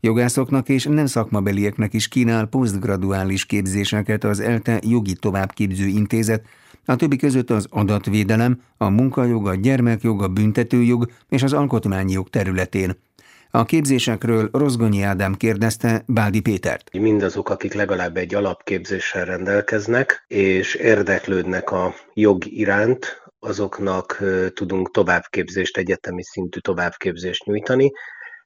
Jogászoknak és nem szakmabelieknek is kínál posztgraduális képzéseket az ELTE jogi továbbképző intézet, a többi között az adatvédelem, a munkajog, a gyermekjog, a büntetőjog és az alkotmányi jog területén. A képzésekről Rozgonyi Ádám kérdezte Báldi Pétert. Mindazok, akik legalább egy alapképzéssel rendelkeznek, és érdeklődnek a jog iránt, azoknak tudunk továbbképzést, egyetemi szintű továbbképzést nyújtani.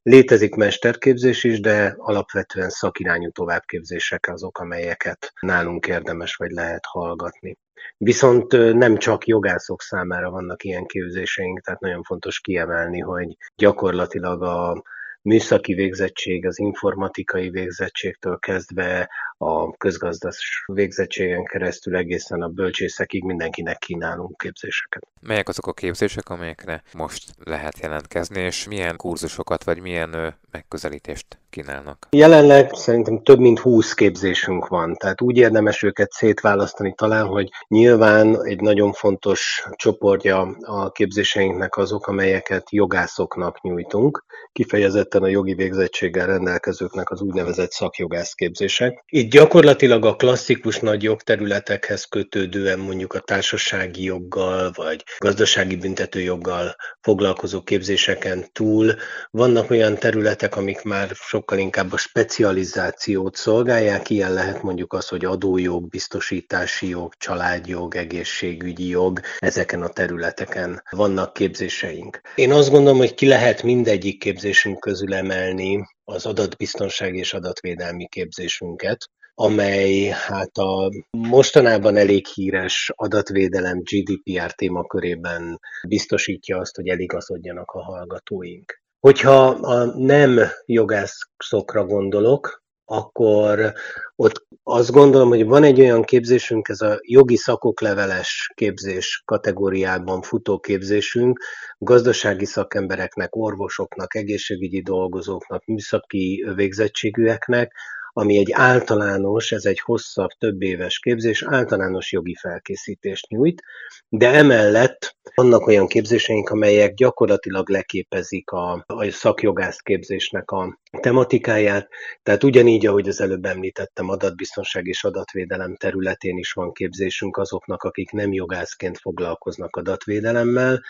Létezik mesterképzés is, de alapvetően szakirányú továbbképzések azok, amelyeket nálunk érdemes vagy lehet hallgatni. Viszont nem csak jogászok számára vannak ilyen képzéseink, tehát nagyon fontos kiemelni, hogy gyakorlatilag a műszaki végzettség, az informatikai végzettségtől kezdve a közgazdas végzettségen keresztül egészen a bölcsészekig mindenkinek kínálunk képzéseket. Melyek azok a képzések, amelyekre most lehet jelentkezni, és milyen kurzusokat vagy milyen megközelítést kínálnak? Jelenleg szerintem több mint 20 képzésünk van, tehát úgy érdemes őket szétválasztani talán, hogy nyilván egy nagyon fontos csoportja a képzéseinknek azok, amelyeket jogászoknak nyújtunk, kifejezetten a jogi végzettséggel rendelkezőknek az úgynevezett szakjogász képzések. Itt gyakorlatilag a klasszikus nagy jogterületekhez kötődően mondjuk a társasági joggal vagy gazdasági büntetőjoggal foglalkozó képzéseken túl vannak olyan területek, amik már sokkal inkább a specializációt szolgálják, ilyen lehet mondjuk az, hogy adójog, biztosítási jog, családjog, egészségügyi jog, ezeken a területeken vannak képzéseink. Én azt gondolom, hogy ki lehet mindegyik képzésünk közül emelni az adatbiztonsági és adatvédelmi képzésünket, amely hát a mostanában elég híres adatvédelem GDPR témakörében biztosítja azt, hogy eligazodjanak a hallgatóink. Hogyha a nem jogászokra gondolok, akkor ott azt gondolom, hogy van egy olyan képzésünk, ez a jogi szakokleveles képzés kategóriában futó képzésünk, gazdasági szakembereknek, orvosoknak, egészségügyi dolgozóknak, műszaki végzettségűeknek, ami egy általános, ez egy hosszabb, több éves képzés, általános jogi felkészítést nyújt, de emellett vannak olyan képzéseink, amelyek gyakorlatilag leképezik a, a szakjogász képzésnek a tematikáját, tehát ugyanígy, ahogy az előbb említettem, adatbiztonság és adatvédelem területén is van képzésünk azoknak, akik nem jogászként foglalkoznak adatvédelemmel,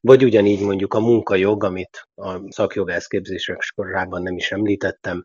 vagy ugyanígy mondjuk a munkajog, amit a szakjogász képzések sorában nem is említettem,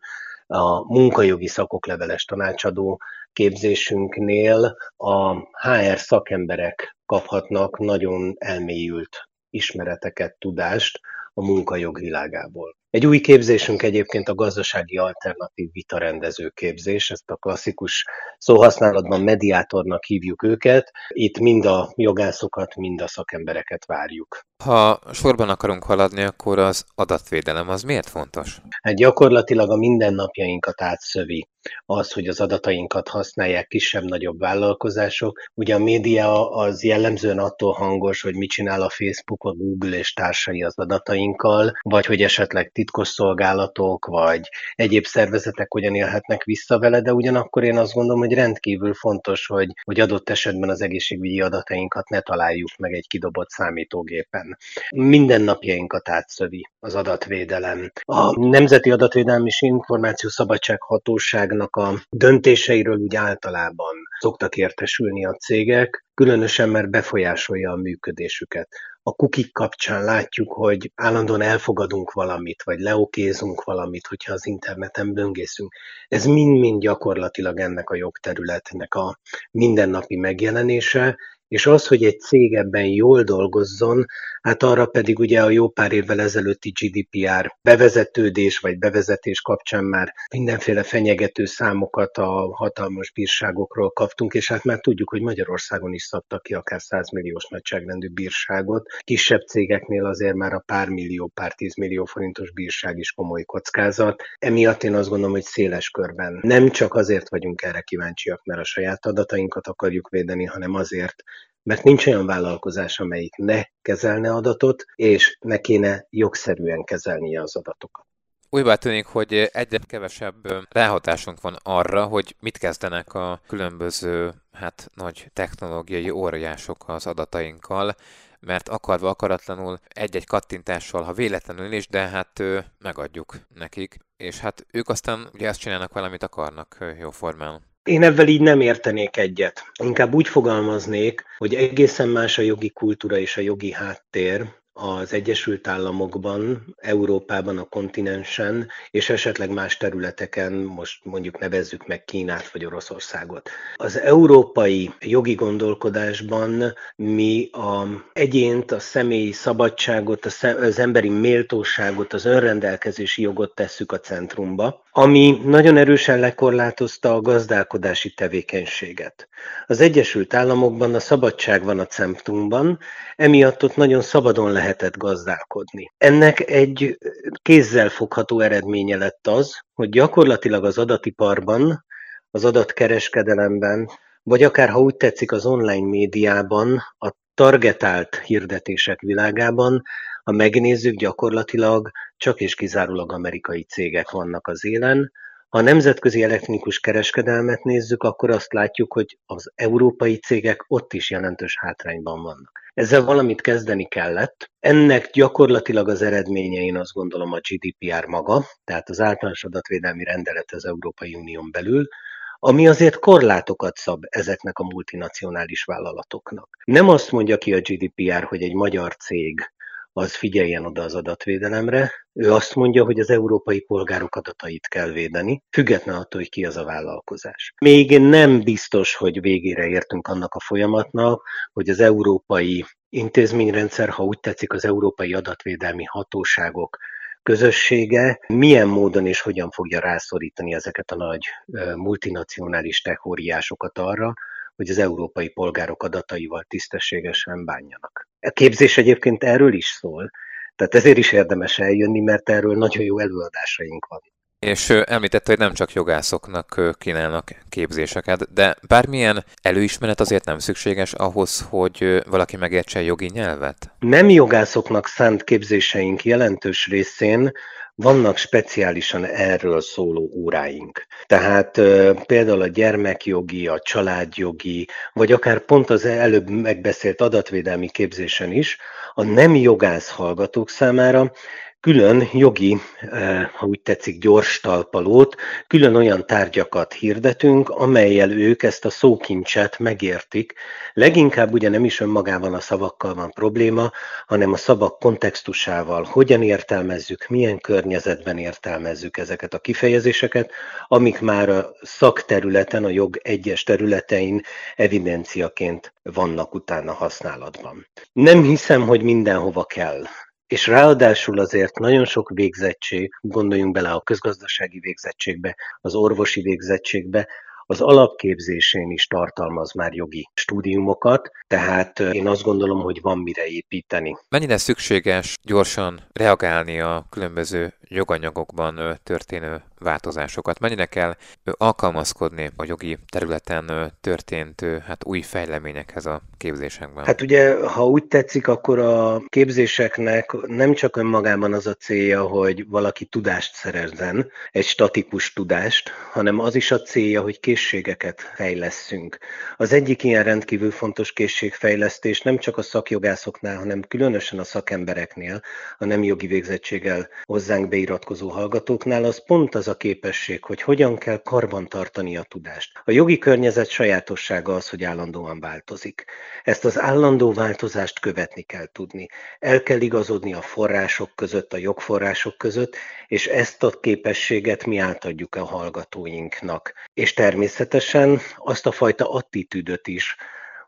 a munkajogi szakokleveles tanácsadó képzésünknél a HR szakemberek kaphatnak nagyon elmélyült ismereteket, tudást a munkajog világából. Egy új képzésünk egyébként a gazdasági alternatív vitarendező képzés, ezt a klasszikus szóhasználatban mediátornak hívjuk őket. Itt mind a jogászokat, mind a szakembereket várjuk. Ha sorban akarunk haladni, akkor az adatvédelem az miért fontos? Hát gyakorlatilag a mindennapjainkat átszövi az, hogy az adatainkat használják kisebb-nagyobb vállalkozások. Ugye a média az jellemzően attól hangos, hogy mit csinál a Facebook, a Google és társai az adatainkkal, vagy hogy esetleg titkosszolgálatok, vagy egyéb szervezetek hogyan élhetnek vissza vele, de ugyanakkor én azt gondolom, hogy rendkívül fontos, hogy, hogy adott esetben az egészségügyi adatainkat ne találjuk meg egy kidobott számítógépen. Mindennapjainkat átszövi az adatvédelem. A Nemzeti Adatvédelmi és Információszabadság Hatóságnak a döntéseiről úgy általában szoktak értesülni a cégek, különösen mert befolyásolja a működésüket a kukik kapcsán látjuk, hogy állandóan elfogadunk valamit, vagy leokézunk valamit, hogyha az interneten böngészünk. Ez mind-mind gyakorlatilag ennek a jogterületnek a mindennapi megjelenése, és az, hogy egy cég ebben jól dolgozzon, hát arra pedig ugye a jó pár évvel ezelőtti GDPR bevezetődés vagy bevezetés kapcsán már mindenféle fenyegető számokat a hatalmas bírságokról kaptunk, és hát már tudjuk, hogy Magyarországon is szabtak ki akár 100 milliós nagyságrendű bírságot. Kisebb cégeknél azért már a pár millió, pár tízmillió forintos bírság is komoly kockázat. Emiatt én azt gondolom, hogy széles körben nem csak azért vagyunk erre kíváncsiak, mert a saját adatainkat akarjuk védeni, hanem azért, mert nincs olyan vállalkozás, amelyik ne kezelne adatot, és ne kéne jogszerűen kezelnie az adatokat. Újvá tűnik, hogy egyre kevesebb ráhatásunk van arra, hogy mit kezdenek a különböző hát, nagy technológiai óriások az adatainkkal. mert akarva akaratlanul egy-egy kattintással, ha véletlenül is, de hát megadjuk nekik, és hát ők aztán ugye azt csinálnak valamit akarnak jóformán. Én ebben így nem értenék egyet. Inkább úgy fogalmaznék, hogy egészen más a jogi kultúra és a jogi háttér, az Egyesült Államokban, Európában, a kontinensen, és esetleg más területeken, most mondjuk nevezzük meg Kínát vagy Oroszországot. Az európai jogi gondolkodásban mi a egyént, a személyi szabadságot, az emberi méltóságot, az önrendelkezési jogot tesszük a centrumba, ami nagyon erősen lekorlátozta a gazdálkodási tevékenységet. Az Egyesült Államokban a szabadság van a centrumban, emiatt ott nagyon szabadon lehetett gazdálkodni. Ennek egy kézzel fogható eredménye lett az, hogy gyakorlatilag az adatiparban, az adatkereskedelemben, vagy akár ha úgy tetszik az online médiában, a targetált hirdetések világában, ha megnézzük, gyakorlatilag csak és kizárólag amerikai cégek vannak az élen, ha a nemzetközi elektronikus kereskedelmet nézzük, akkor azt látjuk, hogy az európai cégek ott is jelentős hátrányban vannak. Ezzel valamit kezdeni kellett. Ennek gyakorlatilag az eredménye én azt gondolom a GDPR maga, tehát az általános adatvédelmi rendelet az Európai Unión belül, ami azért korlátokat szab ezeknek a multinacionális vállalatoknak. Nem azt mondja ki a GDPR, hogy egy magyar cég az figyeljen oda az adatvédelemre. Ő azt mondja, hogy az európai polgárok adatait kell védeni, független attól, hogy ki az a vállalkozás. Még nem biztos, hogy végére értünk annak a folyamatnak, hogy az európai intézményrendszer, ha úgy tetszik, az európai adatvédelmi hatóságok közössége milyen módon és hogyan fogja rászorítani ezeket a nagy multinacionális techóriásokat arra, hogy az európai polgárok adataival tisztességesen bánjanak. A képzés egyébként erről is szól, tehát ezért is érdemes eljönni, mert erről nagyon jó előadásaink van. És említette, hogy nem csak jogászoknak kínálnak képzéseket, de bármilyen előismeret azért nem szükséges ahhoz, hogy valaki megértse jogi nyelvet? Nem jogászoknak szánt képzéseink jelentős részén vannak speciálisan erről szóló óráink. Tehát például a gyermekjogi, a családjogi, vagy akár pont az előbb megbeszélt adatvédelmi képzésen is, a nem jogász hallgatók számára külön jogi, eh, ha úgy tetszik, gyors talpalót, külön olyan tárgyakat hirdetünk, amelyel ők ezt a szókincset megértik. Leginkább ugye nem is önmagában a szavakkal van probléma, hanem a szavak kontextusával, hogyan értelmezzük, milyen környezetben értelmezzük ezeket a kifejezéseket, amik már a szakterületen, a jog egyes területein evidenciaként vannak utána használatban. Nem hiszem, hogy mindenhova kell és ráadásul azért nagyon sok végzettség, gondoljunk bele a közgazdasági végzettségbe, az orvosi végzettségbe, az alapképzésén is tartalmaz már jogi stúdiumokat, tehát én azt gondolom, hogy van mire építeni. Mennyire szükséges gyorsan reagálni a különböző joganyagokban történő változásokat? Mennyire kell alkalmazkodni a jogi területen történt hát új fejleményekhez a képzésekben? Hát ugye, ha úgy tetszik, akkor a képzéseknek nem csak önmagában az a célja, hogy valaki tudást szerezzen, egy statikus tudást, hanem az is a célja, hogy készségeket fejleszünk. Az egyik ilyen rendkívül fontos készségfejlesztés nem csak a szakjogászoknál, hanem különösen a szakembereknél, a nem jogi végzettséggel hozzánk beiratkozó hallgatóknál, az pont az a képesség, hogy hogyan kell karbantartani a tudást. A jogi környezet sajátossága az, hogy állandóan változik. Ezt az állandó változást követni kell tudni. El kell igazodni a források között, a jogforrások között, és ezt a képességet mi átadjuk a hallgatóinknak. És természetesen azt a fajta attitűdöt is,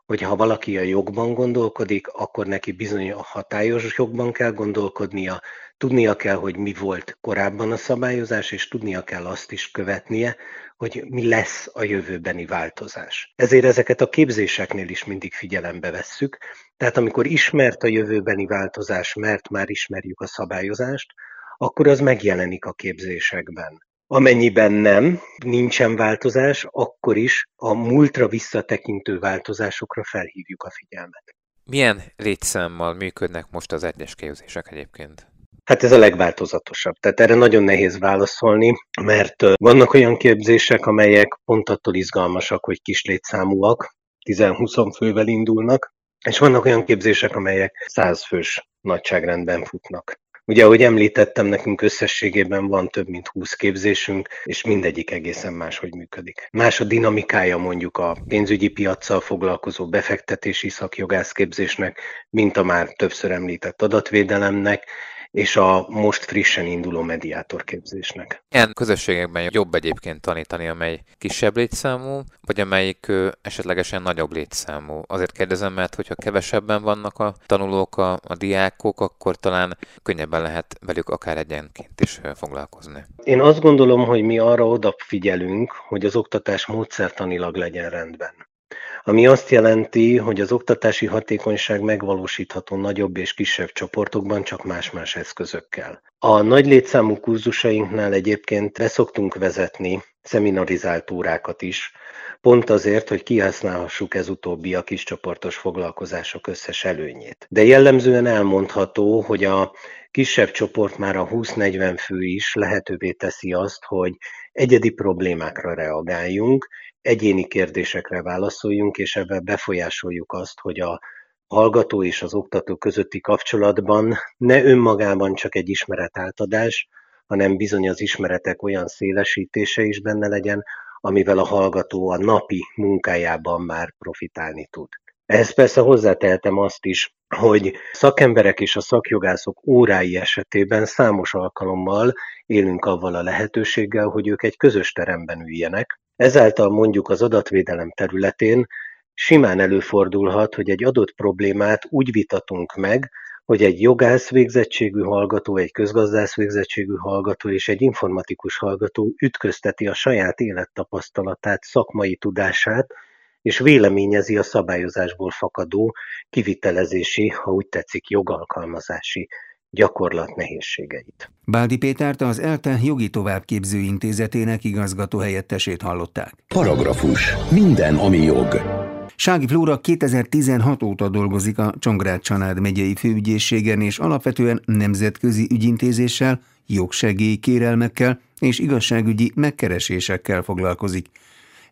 hogy ha valaki a jogban gondolkodik, akkor neki bizony a hatályos jogban kell gondolkodnia, tudnia kell, hogy mi volt korábban a szabályozás, és tudnia kell azt is követnie, hogy mi lesz a jövőbeni változás. Ezért ezeket a képzéseknél is mindig figyelembe vesszük. Tehát amikor ismert a jövőbeni változás, mert már ismerjük a szabályozást, akkor az megjelenik a képzésekben. Amennyiben nem, nincsen változás, akkor is a múltra visszatekintő változásokra felhívjuk a figyelmet. Milyen létszámmal működnek most az egyes képzések egyébként? Hát ez a legváltozatosabb. Tehát erre nagyon nehéz válaszolni, mert vannak olyan képzések, amelyek pont attól izgalmasak, hogy kis létszámúak, 10-20 fővel indulnak, És vannak olyan képzések, amelyek százfős nagyságrendben futnak. Ugye, ahogy említettem, nekünk összességében van több mint 20 képzésünk, és mindegyik egészen máshogy működik. Más a dinamikája mondjuk a pénzügyi piaccal foglalkozó befektetési szakjogászképzésnek, mint a már többször említett adatvédelemnek, és a most frissen induló mediátorképzésnek. Ilyen közösségekben jobb egyébként tanítani, amely kisebb létszámú, vagy amelyik esetlegesen nagyobb létszámú? Azért kérdezem, mert hogyha kevesebben vannak a tanulók, a, a diákok, akkor talán könnyebben lehet velük akár egyenként is foglalkozni. Én azt gondolom, hogy mi arra odafigyelünk, hogy az oktatás módszertanilag legyen rendben ami azt jelenti, hogy az oktatási hatékonyság megvalósítható nagyobb és kisebb csoportokban, csak más-más eszközökkel. A nagy létszámú kurzusainknál egyébként beszoktunk vezetni szeminarizált órákat is, pont azért, hogy kihasználhassuk ez utóbbi a kiscsoportos foglalkozások összes előnyét. De jellemzően elmondható, hogy a kisebb csoport már a 20-40 fő is lehetővé teszi azt, hogy egyedi problémákra reagáljunk, egyéni kérdésekre válaszoljunk, és ebben befolyásoljuk azt, hogy a hallgató és az oktató közötti kapcsolatban ne önmagában csak egy ismeretátadás, hanem bizony az ismeretek olyan szélesítése is benne legyen, amivel a hallgató a napi munkájában már profitálni tud. Ehhez persze hozzátehetem azt is, hogy szakemberek és a szakjogászok órái esetében számos alkalommal élünk avval a lehetőséggel, hogy ők egy közös teremben üljenek. Ezáltal mondjuk az adatvédelem területén simán előfordulhat, hogy egy adott problémát úgy vitatunk meg, hogy egy jogász végzettségű hallgató, egy közgazdász végzettségű hallgató és egy informatikus hallgató ütközteti a saját élettapasztalatát, szakmai tudását, és véleményezi a szabályozásból fakadó kivitelezési, ha úgy tetszik, jogalkalmazási gyakorlat nehézségeit. Báldi Pétert az ELTE jogi továbbképző intézetének igazgató helyettesét hallották. Paragrafus. Minden, ami jog. Sági Flóra 2016 óta dolgozik a Csongrád Csanád megyei főügyészségen és alapvetően nemzetközi ügyintézéssel, jogsegély kérelmekkel és igazságügyi megkeresésekkel foglalkozik.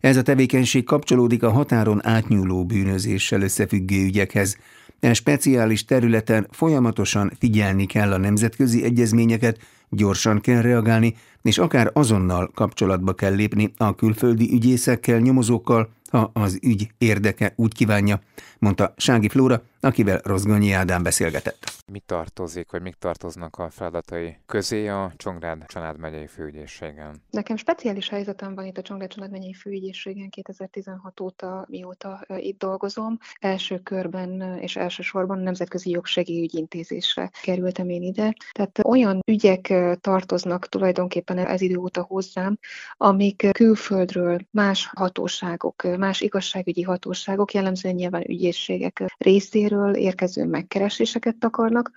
Ez a tevékenység kapcsolódik a határon átnyúló bűnözéssel összefüggő ügyekhez. E speciális területen folyamatosan figyelni kell a nemzetközi egyezményeket, gyorsan kell reagálni, és akár azonnal kapcsolatba kell lépni a külföldi ügyészekkel, nyomozókkal, ha az ügy érdeke úgy kívánja, mondta Sági Flóra, akivel Rozgonyi Ádám beszélgetett. Mi tartozik, vagy mik tartoznak a feladatai közé a Csongrád Csanád megyei főügyészségen? Nekem speciális helyzetem van itt a Csongrád Csanád megyei főügyészségen 2016 óta, mióta itt dolgozom. Első körben és elsősorban nemzetközi jogsegélyügyintézésre kerültem én ide. Tehát olyan ügyek tartoznak tulajdonképpen ez idő óta hozzám, amik külföldről más hatóságok, más igazságügyi hatóságok, jellemzően nyilván ügyészségek részéről érkező megkereséseket takarnak,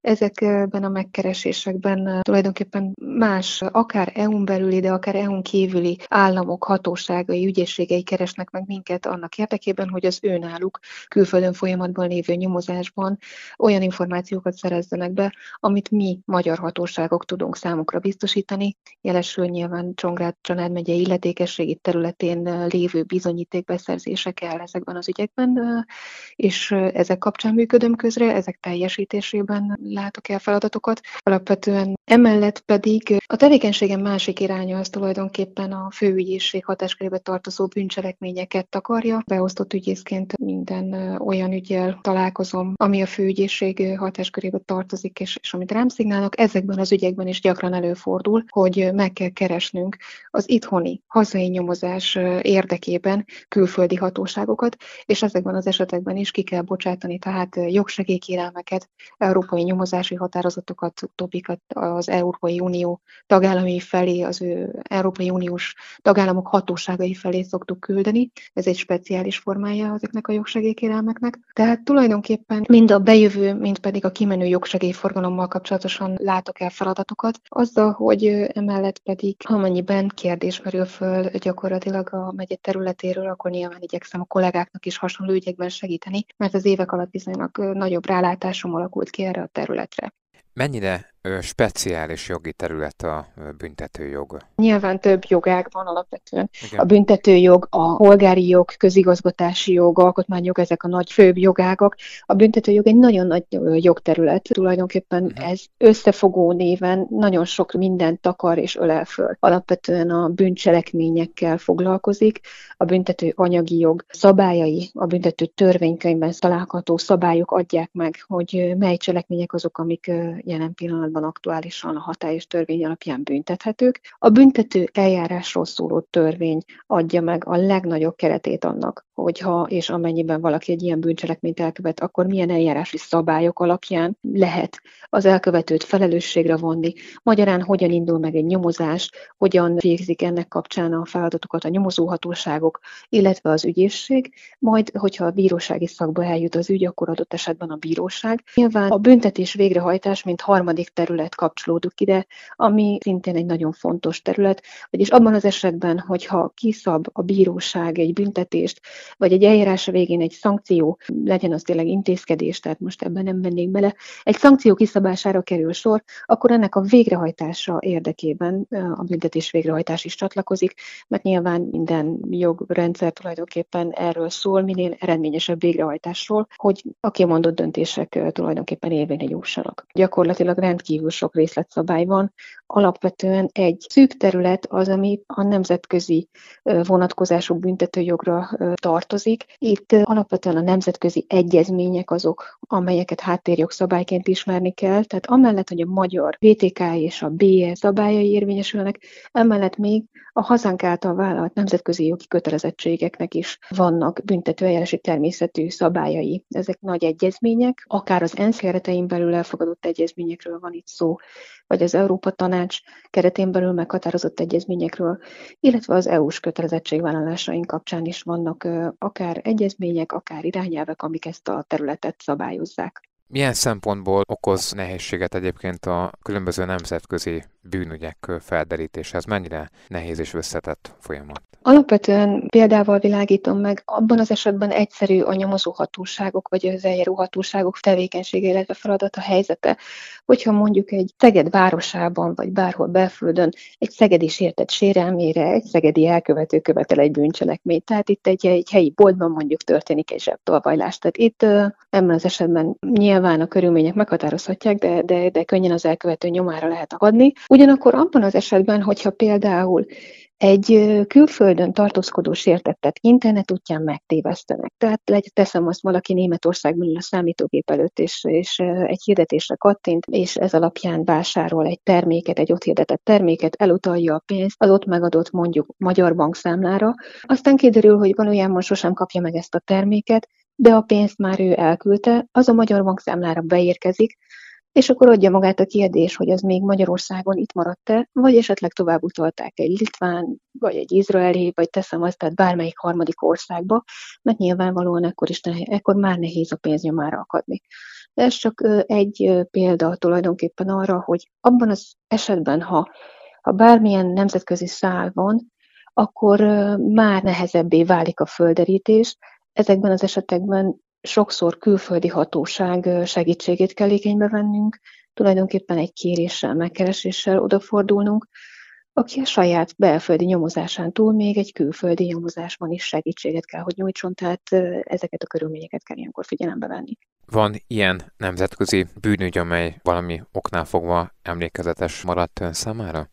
Ezekben a megkeresésekben tulajdonképpen más, akár EU-n belüli, de akár EU-n kívüli államok, hatóságai, ügyészségei keresnek meg minket annak érdekében, hogy az ő náluk külföldön folyamatban lévő nyomozásban olyan információkat szerezzenek be, amit mi, magyar hatóságok tudunk számukra biztosítani. Jelesül nyilván Csongrád Csanád megye illetékességi területén lévő bizonyítékbeszerzése kell ezekben az ügyekben, és ezek kapcsán működöm közre, ezek teljesítésében látok el feladatokat. Alapvetően emellett pedig a tevékenységem másik iránya az tulajdonképpen a főügyészség hatáskörébe tartozó bűncselekményeket takarja. Beosztott ügyészként minden olyan ügyel találkozom, ami a főügyészség hatáskörébe tartozik, és, és amit rám szignálnak, ezekben az ügyekben is gyakran előfordul, hogy meg kell keresnünk az itthoni, hazai nyomozás érdekében külföldi hatóságokat, és ezekben az esetekben is ki kell bocsátani tehát jogsegélykérelmeket, európai nyomozási határozatokat, utóbbikat az Európai Unió tagállamai felé, az ő Európai Uniós tagállamok hatóságai felé szoktuk küldeni. Ez egy speciális formája ezeknek a jogsegélykérelmeknek. Tehát tulajdonképpen mind a bejövő, mind pedig a kimenő jogsegélyforgalommal kapcsolatosan látok el feladatokat. Azzal, hogy emellett pedig amennyiben kérdés merül föl gyakorlatilag a megye területéről, akkor nyilván igyekszem a kollégáknak is hasonló ügyekben segíteni, mert az évek alatt viszonylag nagyobb rálátásom alakult ki erre a területre. Mennyire speciális jogi terület a büntetőjog? Nyilván több jogák van alapvetően. Igen. A büntetőjog, a polgári jog, közigazgatási jog, alkotmányjog, ezek a nagy főbb jogágak. A büntetőjog egy nagyon nagy jogterület. Tulajdonképpen uh-huh. ez összefogó néven nagyon sok mindent takar és ölel föl. Alapvetően a bűncselekményekkel foglalkozik, a büntető anyagi jog szabályai, a büntető törvénykönyvben található szabályok adják meg, hogy mely cselekmények azok, amik jelen pillanatban aktuálisan a hatályos törvény alapján büntethetők. A büntető eljárásról szóló törvény adja meg a legnagyobb keretét annak, hogyha és amennyiben valaki egy ilyen bűncselekményt elkövet, akkor milyen eljárási szabályok alapján lehet az elkövetőt felelősségre vonni, magyarán hogyan indul meg egy nyomozás, hogyan végzik ennek kapcsán a feladatokat a nyomozóhatóságok, illetve az ügyészség, majd, hogyha a bírósági szakba eljut az ügy, akkor adott esetben a bíróság. Nyilván a büntetés végrehajtás, mint harmadik terület kapcsolódik ide, ami szintén egy nagyon fontos terület, vagyis abban az esetben, hogyha kiszab a bíróság egy büntetést, vagy egy eljárás végén egy szankció, legyen az tényleg intézkedés, tehát most ebben nem vennék bele, egy szankció kiszabására kerül sor, akkor ennek a végrehajtása érdekében a büntetés végrehajtás is csatlakozik, mert nyilván minden jogrendszer tulajdonképpen erről szól, minél eredményesebb végrehajtásról, hogy a kimondott döntések tulajdonképpen érvényre jussanak. Gyakorlatilag rendkívül sok részletszabály van, alapvetően egy szűk terület az, ami a nemzetközi vonatkozású büntetőjogra tartozik. Itt alapvetően a nemzetközi egyezmények azok, amelyeket háttérjogszabályként ismerni kell, tehát amellett, hogy a magyar VTK és a BE szabályai érvényesülnek, emellett még a hazánk által vállalt nemzetközi jogi kötelezettségeknek is vannak büntetőeljárási természetű szabályai. Ezek nagy egyezmények, akár az ENSZ keretein belül elfogadott egyezményekről van itt szó, vagy az Európa Tanács keretén belül meghatározott egyezményekről, illetve az EU-s kötelezettségvállalásaink kapcsán is vannak akár egyezmények, akár irányelvek, amik ezt a területet szabályozzák. Milyen szempontból okoz nehézséget egyébként a különböző nemzetközi bűnügyek felderítése? Ez mennyire nehéz és összetett folyamat? Alapvetően példával világítom meg, abban az esetben egyszerű a nyomozó hatóságok vagy az eljáró hatóságok tevékenysége, illetve feladata helyzete, hogyha mondjuk egy Szeged városában vagy bárhol belföldön egy szegedi sértett sérelmére egy szegedi elkövető követel egy bűncselekményt. Tehát itt egy, egy helyi boltban mondjuk történik egy zsebtolvajlás. Tehát itt ebben az esetben nyilván a körülmények meghatározhatják, de, de, de könnyen az elkövető nyomára lehet akadni. Ugyanakkor abban az esetben, hogyha például egy külföldön tartózkodó sértettet internet útján megtévesztenek. Tehát teszem azt, valaki Németországban ül a számítógép előtt, és, és egy hirdetésre kattint, és ez alapján vásárol egy terméket, egy ott hirdetett terméket, elutalja a pénzt az ott megadott mondjuk magyar bankszámlára. Aztán kiderül, hogy valójában sosem kapja meg ezt a terméket, de a pénzt már ő elküldte, az a magyar bankszámlára beérkezik, és akkor adja magát a kérdés, hogy az még Magyarországon itt maradt-e, vagy esetleg tovább utalták egy litván, vagy egy izraeli, vagy teszem azt, tehát bármelyik harmadik országba, mert nyilvánvalóan ekkor, is nehéz, ekkor már nehéz a pénznyomára akadni. De ez csak egy példa tulajdonképpen arra, hogy abban az esetben, ha, ha bármilyen nemzetközi szál van, akkor már nehezebbé válik a földerítés. Ezekben az esetekben sokszor külföldi hatóság segítségét kell igénybe vennünk, tulajdonképpen egy kéréssel, megkereséssel odafordulnunk, aki a saját belföldi nyomozásán túl még egy külföldi nyomozásban is segítséget kell, hogy nyújtson, tehát ezeket a körülményeket kell ilyenkor figyelembe venni. Van ilyen nemzetközi bűnügy, amely valami oknál fogva emlékezetes maradt ön számára?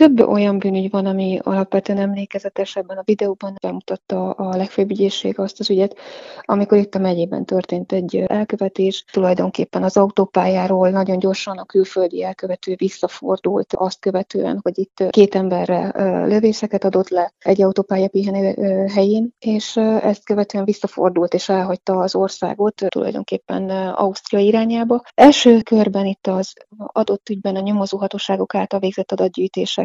Több olyan bűnügy van, ami alapvetően emlékezetes, ebben a videóban bemutatta a legfőbb ügyészség azt az ügyet, amikor itt a megyében történt egy elkövetés, tulajdonképpen az autópályáról nagyon gyorsan a külföldi elkövető visszafordult azt követően, hogy itt két emberre lövészeket adott le egy autópálya pihenő helyén, és ezt követően visszafordult és elhagyta az országot tulajdonképpen Ausztria irányába. Első körben itt az adott ügyben a nyomozóhatóságok által végzett adatgyűjtések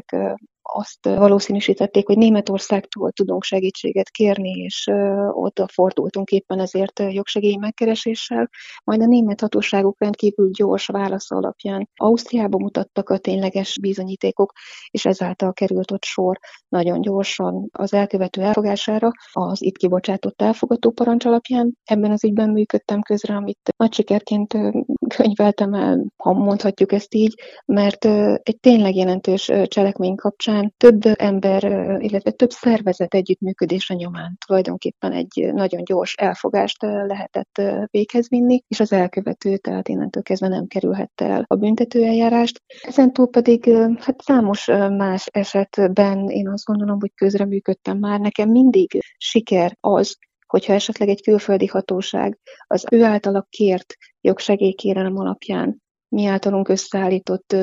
azt valószínűsítették, hogy Németországtól tudunk segítséget kérni, és oda fordultunk éppen ezért jogsegély megkereséssel. Majd a német hatóságok rendkívül gyors válasz alapján Ausztriába mutattak a tényleges bizonyítékok, és ezáltal került ott sor nagyon gyorsan az elkövető elfogására az itt kibocsátott elfogató parancs alapján. Ebben az ügyben működtem közre, amit nagy sikerként könyveltem el, ha mondhatjuk ezt így, mert egy tényleg jelentős cselekmény kapcsán több ember, illetve több szervezet együttműködése nyomán tulajdonképpen egy nagyon gyors elfogást lehetett véghez vinni, és az elkövető, tehát innentől kezdve nem kerülhette el a büntetőeljárást. Ezen túl pedig hát számos más esetben én azt gondolom, hogy közreműködtem már. Nekem mindig siker az, hogyha esetleg egy külföldi hatóság az ő általa kért jogsegélykérelem alapján mi általunk összeállított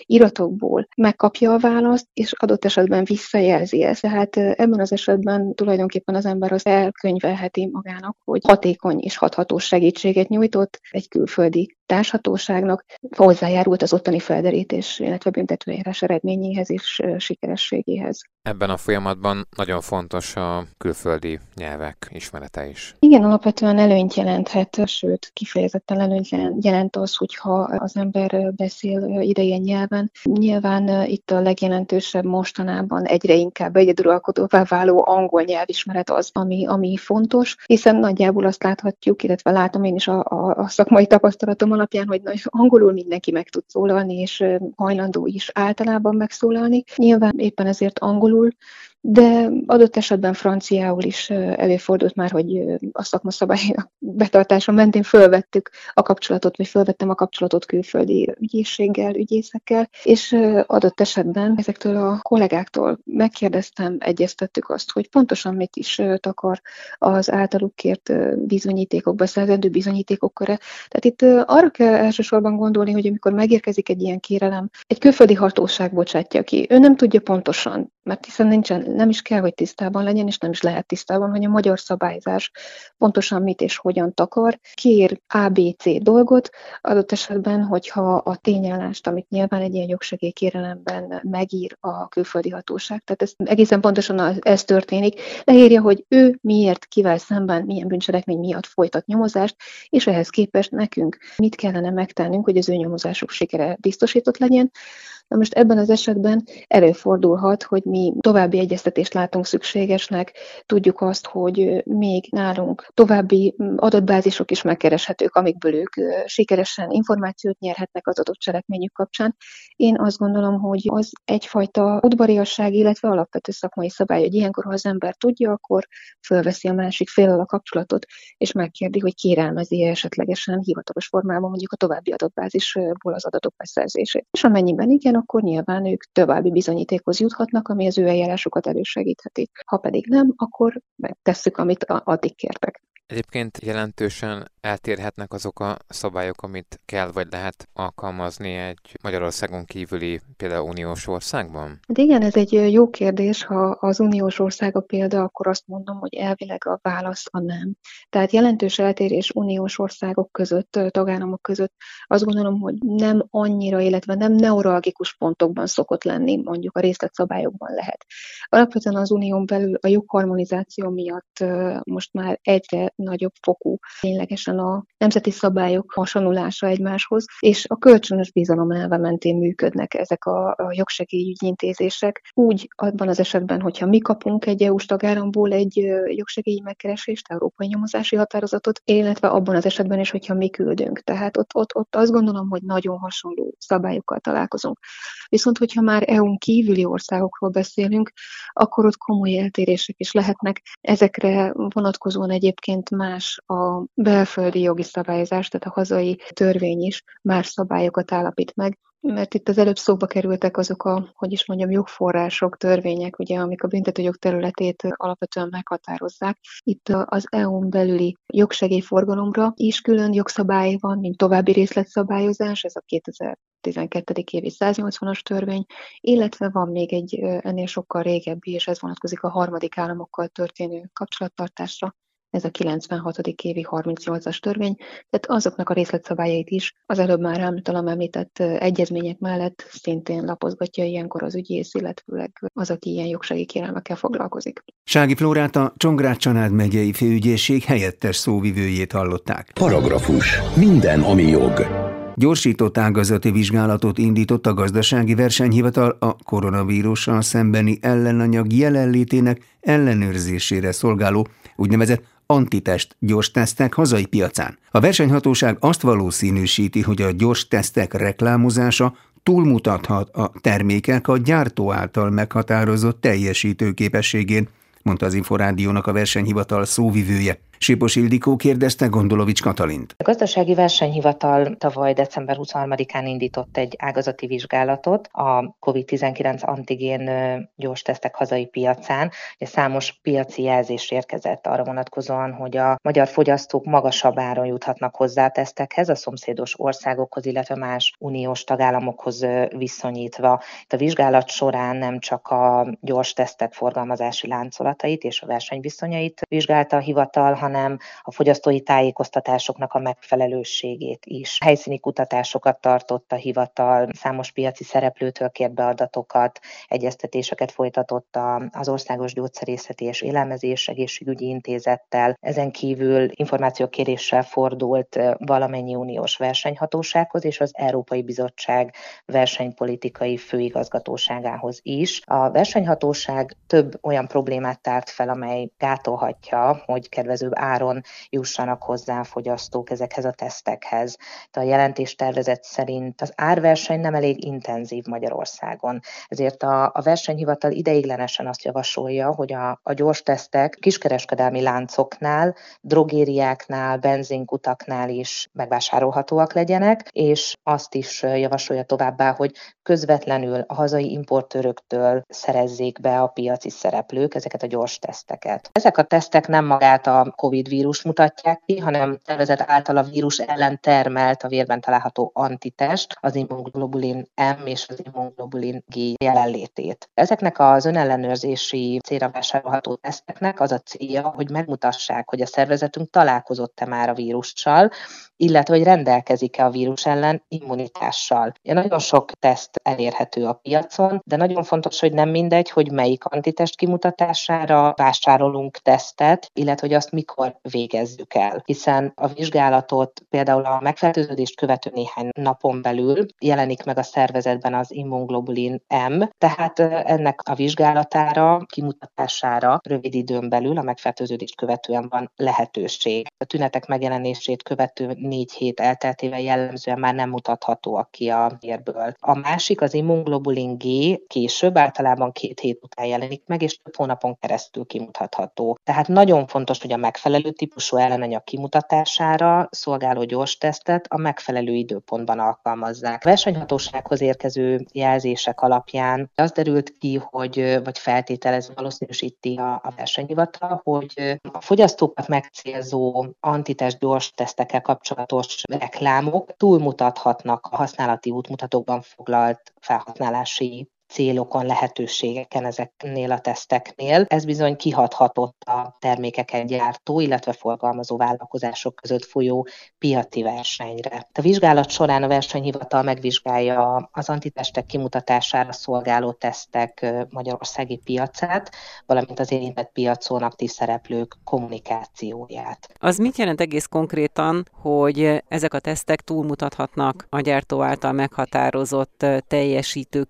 iratokból megkapja a választ, és adott esetben visszajelzi ezt. Tehát ebben az esetben tulajdonképpen az ember az elkönyvelheti magának, hogy hatékony és hathatós segítséget nyújtott egy külföldi társhatóságnak, hozzájárult az ottani felderítés, illetve büntetőjárás eredményéhez és sikerességéhez. Ebben a folyamatban nagyon fontos a külföldi nyelvek ismerete is. Igen, alapvetően előnyt jelenthet, sőt, kifejezetten előnyt jelent az, hogyha az ember beszél idegen nyelven. Nyilván itt a legjelentősebb mostanában egyre inkább egyeduralkodóvá váló angol nyelvismeret az, ami, ami fontos, hiszen nagyjából azt láthatjuk, illetve látom én is a, a, a szakmai tapasztalatom alapján, hogy angolul mindenki meg tud szólalni, és hajlandó is általában megszólalni. Nyilván éppen ezért angolul de adott esetben franciául is előfordult már, hogy a szakma szabályának betartása mentén fölvettük a kapcsolatot, vagy fölvettem a kapcsolatot külföldi ügyészséggel, ügyészekkel, és adott esetben ezektől a kollégáktól megkérdeztem, egyeztettük azt, hogy pontosan mit is takar az általuk kért bizonyítékok, beszerzendő bizonyítékok köre. Tehát itt arra kell elsősorban gondolni, hogy amikor megérkezik egy ilyen kérelem, egy külföldi hatóság bocsátja ki. Ő nem tudja pontosan, mert hiszen nincsen, nem is kell, hogy tisztában legyen, és nem is lehet tisztában, hogy a magyar szabályzás pontosan mit és hogyan takar. Kér ABC dolgot, adott esetben, hogyha a tényállást, amit nyilván egy ilyen jogsegélykérelemben megír a külföldi hatóság, tehát ez egészen pontosan ez történik, leírja, hogy ő miért, kivel szemben, milyen bűncselekmény miatt folytat nyomozást, és ehhez képest nekünk mit kellene megtennünk, hogy az ő nyomozásuk sikere biztosított legyen. Na most ebben az esetben előfordulhat, hogy mi további egyeztetést látunk szükségesnek, tudjuk azt, hogy még nálunk további adatbázisok is megkereshetők, amikből ők sikeresen információt nyerhetnek az adott cselekményük kapcsán. Én azt gondolom, hogy az egyfajta udvariasság, illetve alapvető szakmai szabály, hogy ilyenkor, ha az ember tudja, akkor fölveszi a másik féllel a kapcsolatot, és megkérdi, hogy kérelmezi esetlegesen hivatalos formában mondjuk a további adatbázisból az adatok beszerzését. És amennyiben igen, igen, akkor nyilván ők további bizonyítékhoz juthatnak, ami az ő eljárásukat elősegítheti. Ha pedig nem, akkor megtesszük, amit addig kértek. Egyébként jelentősen eltérhetnek azok a szabályok, amit kell vagy lehet alkalmazni egy Magyarországon kívüli, például uniós országban? Hát igen, ez egy jó kérdés. Ha az uniós ország a példa, akkor azt mondom, hogy elvileg a válasz a nem. Tehát jelentős eltérés uniós országok között, tagállamok között azt gondolom, hogy nem annyira, illetve nem neuralgikus pontokban szokott lenni, mondjuk a részletszabályokban lehet. Alapvetően az unión belül a jogharmonizáció miatt most már egyre nagyobb fokú ténylegesen a nemzeti szabályok hasonlulása egymáshoz, és a kölcsönös bizalom elve mentén működnek ezek a, a jogsegélyügyi intézések. Úgy abban az esetben, hogyha mi kapunk egy EU-s tagállamból egy jogsegélyi megkeresést, európai nyomozási határozatot, illetve abban az esetben is, hogyha mi küldünk. Tehát ott, ott, ott azt gondolom, hogy nagyon hasonló szabályokkal találkozunk. Viszont, hogyha már EU-n kívüli országokról beszélünk, akkor ott komoly eltérések is lehetnek. Ezekre vonatkozóan egyébként más a belföldi jogi szabályozás, tehát a hazai törvény is más szabályokat állapít meg, mert itt az előbb szóba kerültek azok a, hogy is mondjam, jogforrások, törvények, ugye, amik a büntetőjog területét alapvetően meghatározzák. Itt az EU-n belüli jogsegélyforgalomra is külön jogszabály van, mint további részletszabályozás, ez a 2012. évi 180-as törvény, illetve van még egy ennél sokkal régebbi, és ez vonatkozik a harmadik államokkal történő kapcsolattartásra, ez a 96. évi 38-as törvény, tehát azoknak a részletszabályait is az előbb már általam említett egyezmények mellett szintén lapozgatja ilyenkor az ügyész, illetőleg az, aki ilyen jogsegi kérelmekkel foglalkozik. Sági Flórát a Csongrád Csanád megyei főügyészség helyettes szóvivőjét hallották. Paragrafus. Minden, ami jog. Gyorsított ágazati vizsgálatot indított a gazdasági versenyhivatal a koronavírussal szembeni ellenanyag jelenlétének ellenőrzésére szolgáló úgynevezett antitest gyors tesztek hazai piacán. A versenyhatóság azt valószínűsíti, hogy a gyors tesztek reklámozása túlmutathat a termékek a gyártó által meghatározott teljesítő képességén, mondta az Inforádiónak a versenyhivatal szóvivője. Sipos Ildikó kérdezte Gondolovics Katalint. A gazdasági versenyhivatal tavaly december 23-án indított egy ágazati vizsgálatot a COVID-19 antigén gyors tesztek hazai piacán. Ugye számos piaci jelzés érkezett arra vonatkozóan, hogy a magyar fogyasztók magasabb áron juthatnak hozzá a tesztekhez, a szomszédos országokhoz, illetve más uniós tagállamokhoz viszonyítva. Itt a vizsgálat során nem csak a gyors tesztek forgalmazási láncolatait és a versenyviszonyait vizsgálta a hivatal, hanem hanem a fogyasztói tájékoztatásoknak a megfelelőségét is. Helyszíni kutatásokat tartott a hivatal, számos piaci szereplőtől kért be adatokat, egyeztetéseket folytatott az Országos Gyógyszerészeti és Élelmezés Egészségügyi Intézettel. Ezen kívül információkéréssel fordult valamennyi uniós versenyhatósághoz és az Európai Bizottság versenypolitikai főigazgatóságához is. A versenyhatóság több olyan problémát tárt fel, amely gátolhatja, hogy kedvező áron jussanak hozzá a fogyasztók ezekhez a tesztekhez. De a jelentéstervezet szerint az árverseny nem elég intenzív Magyarországon. Ezért a, a versenyhivatal ideiglenesen azt javasolja, hogy a, a gyors tesztek kiskereskedelmi láncoknál, drogériáknál, benzinkutaknál is megvásárolhatóak legyenek, és azt is javasolja továbbá, hogy közvetlenül a hazai importőröktől szerezzék be a piaci szereplők ezeket a gyors teszteket. Ezek a tesztek nem magát a COVID vírus mutatják ki, hanem szervezet által a vírus ellen termelt a vérben található antitest, az immunglobulin M és az immunglobulin G jelenlétét. Ezeknek az önellenőrzési célra vásárolható teszteknek az a célja, hogy megmutassák, hogy a szervezetünk találkozott-e már a vírussal, illetve hogy rendelkezik-e a vírus ellen immunitással. Ja, nagyon sok teszt elérhető a piacon, de nagyon fontos, hogy nem mindegy, hogy melyik antitest kimutatására vásárolunk tesztet, illetve hogy azt mikor végezzük el. Hiszen a vizsgálatot például a megfertőződést követő néhány napon belül jelenik meg a szervezetben az immunglobulin M, tehát ennek a vizsgálatára, kimutatására rövid időn belül a megfertőződést követően van lehetőség. A tünetek megjelenését követő négy hét elteltével jellemzően már nem mutathatóak ki a vérből. A másik, az immunglobulin G később, általában két hét után jelenik meg, és több hónapon keresztül kimutatható. Tehát nagyon fontos, hogy a megfelelő típusú ellenanyag kimutatására szolgáló gyors tesztet a megfelelő időpontban alkalmazzák. A versenyhatósághoz érkező jelzések alapján az derült ki, hogy vagy feltételez valószínűsíti a, a versenyhivatal, hogy a fogyasztókat megcélzó antitest gyors tesztekkel kapcsolatos reklámok túlmutathatnak a használati útmutatókban foglalt felhasználási célokon, lehetőségeken ezeknél a teszteknél. Ez bizony kihathatott a termékeket gyártó, illetve forgalmazó vállalkozások között folyó piaci versenyre. A vizsgálat során a versenyhivatal megvizsgálja az antitestek kimutatására szolgáló tesztek magyarországi piacát, valamint az érintett piacon aktív szereplők kommunikációját. Az mit jelent egész konkrétan, hogy ezek a tesztek túlmutathatnak a gyártó által meghatározott teljesítő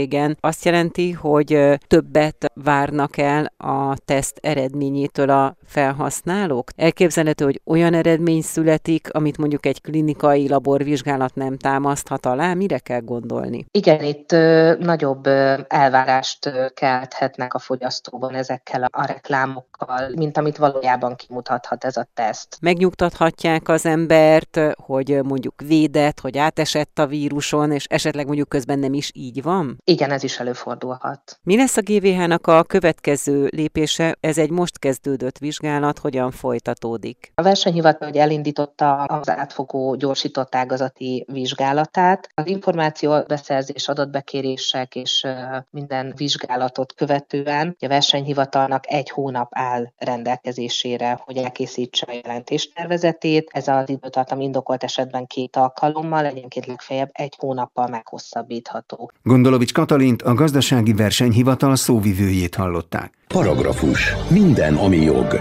régen azt jelenti, hogy többet várnak el a teszt eredményétől a felhasználók? Elképzelhető, hogy olyan eredmény születik, amit mondjuk egy klinikai laborvizsgálat nem támaszthat alá, mire kell gondolni? Igen, itt ö, nagyobb ö, elvárást ö, kelthetnek a fogyasztóban ezekkel a, a reklámokkal, mint amit valójában kimutathat ez a teszt. Megnyugtathatják az embert, hogy mondjuk védett, hogy átesett a víruson, és esetleg mondjuk közben nem is így van? Igen, ez is előfordulhat. Mi lesz a GVH-nak a következő lépése? Ez egy most kezdődött vizsgálat, hogyan folytatódik? A versenyhivatal hogy elindította az átfogó gyorsított ágazati vizsgálatát. Az információ beszerzés, adatbekérések és minden vizsgálatot követően a versenyhivatalnak egy hónap áll rendelkezésére, hogy elkészítse a jelentéstervezetét. Ez az időtartam indokolt esetben két alkalommal, egyenként legfeljebb egy hónappal meghosszabbítható. Gondolovics Katalint a gazdasági versenyhivatal szóvivőjét hallották. Paragrafus. Minden, ami jog.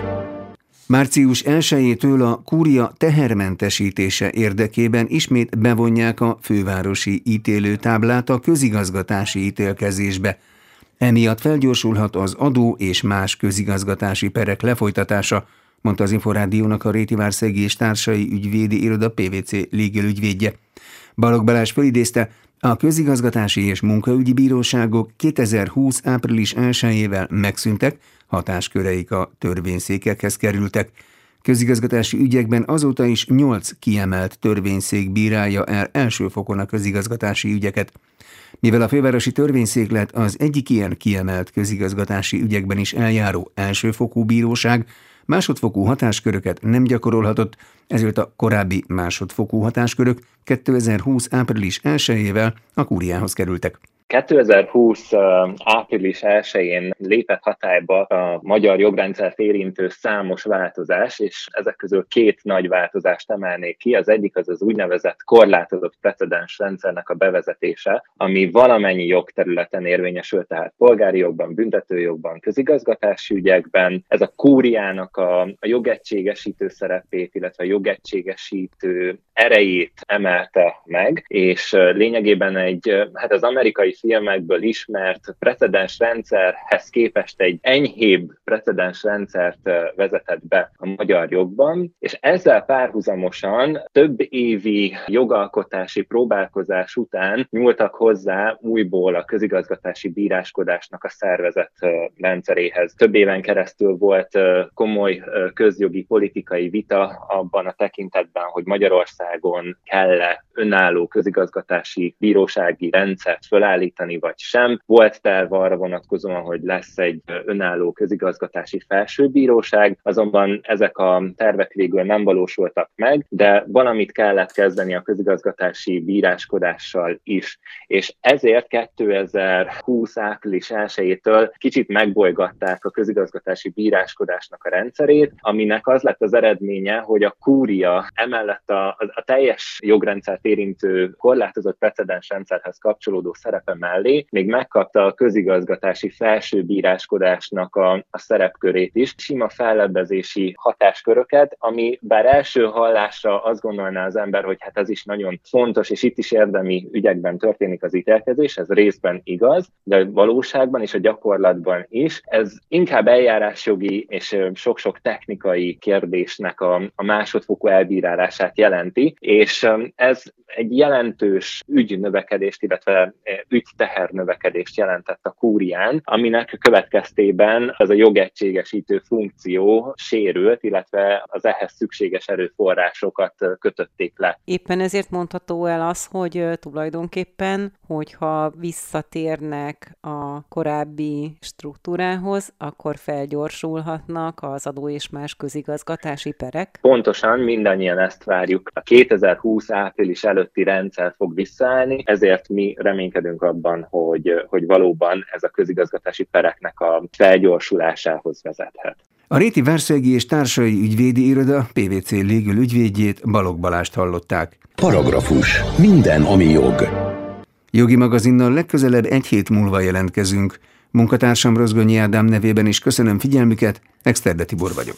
Március 1-től a kúria tehermentesítése érdekében ismét bevonják a fővárosi ítélőtáblát a közigazgatási ítélkezésbe. Emiatt felgyorsulhat az adó és más közigazgatási perek lefolytatása, mondta az Inforádiónak a Réti Várszegi és Társai Ügyvédi Iroda PVC Legal ügyvédje. Balog Balázs felidézte, a közigazgatási és munkaügyi bíróságok 2020. április 1-ével megszűntek, hatásköreik a törvényszékekhez kerültek. Közigazgatási ügyekben azóta is 8 kiemelt törvényszék bírálja el első fokon a közigazgatási ügyeket. Mivel a fővárosi törvényszéklet az egyik ilyen kiemelt közigazgatási ügyekben is eljáró elsőfokú bíróság, másodfokú hatásköröket nem gyakorolhatott, ezért a korábbi másodfokú hatáskörök 2020. április 1-ével a kúriához kerültek. 2020. április 1-én lépett hatályba a magyar jogrendszer érintő számos változás, és ezek közül két nagy változást emelnék ki. Az egyik az az úgynevezett korlátozott precedens rendszernek a bevezetése, ami valamennyi jogterületen érvényesül, tehát polgári jogban, büntetőjogban, közigazgatási ügyekben. Ez a kúriának a, a jogegységesítő szerepét, illetve a jogegységesítő erejét emelte meg, és lényegében egy, hát az amerikai filmekből ismert precedens rendszerhez képest egy enyhébb precedens rendszert vezetett be a magyar jogban, és ezzel párhuzamosan több évi jogalkotási próbálkozás után nyúltak hozzá újból a közigazgatási bíráskodásnak a szervezet rendszeréhez. Több éven keresztül volt komoly közjogi politikai vita abban a tekintetben, hogy Magyarországon kell-e önálló közigazgatási bírósági rendszert fölállítani, vagy sem. Volt terv arra vonatkozóan, hogy lesz egy önálló közigazgatási felsőbíróság, azonban ezek a tervek végül nem valósultak meg, de valamit kellett kezdeni a közigazgatási bíráskodással is. És ezért 2020 április 1-től kicsit megbolygatták a közigazgatási bíráskodásnak a rendszerét, aminek az lett az eredménye, hogy a kúria emellett a, a, a teljes jogrendszert érintő korlátozott precedens rendszerhez kapcsolódó szerepe mellé még megkapta a közigazgatási felsőbíráskodásnak a, a szerepkörét is, sima fellebbezési hatásköröket, ami bár első hallásra azt gondolná az ember, hogy hát ez is nagyon fontos, és itt is érdemi ügyekben történik az ítélkezés, ez részben igaz, de valóságban és a gyakorlatban is. Ez inkább eljárásjogi és sok-sok technikai kérdésnek a, a másodfokú elbírálását jelenti, és ez egy jelentős ügynövekedést, illetve e, ügyteher növekedést jelentett a kúrián, aminek következtében az a jogegységesítő funkció sérült, illetve az ehhez szükséges erőforrásokat kötötték le. Éppen ezért mondható el az, hogy tulajdonképpen, hogyha visszatérnek a korábbi struktúrához, akkor felgyorsulhatnak az adó és más közigazgatási perek? Pontosan, mindannyian ezt várjuk. A 2020 április előtt előtti rendszer fog visszaállni, ezért mi reménykedünk abban, hogy, hogy valóban ez a közigazgatási pereknek a felgyorsulásához vezethet. A Réti Verszegi és Társai Ügyvédi Iroda PVC légül ügyvédjét Balog Balást hallották. Paragrafus. Minden, ami jog. Jogi magazinnal legközelebb egy hét múlva jelentkezünk. Munkatársam Rozgonyi Ádám nevében is köszönöm figyelmüket, Exterde Tibor vagyok.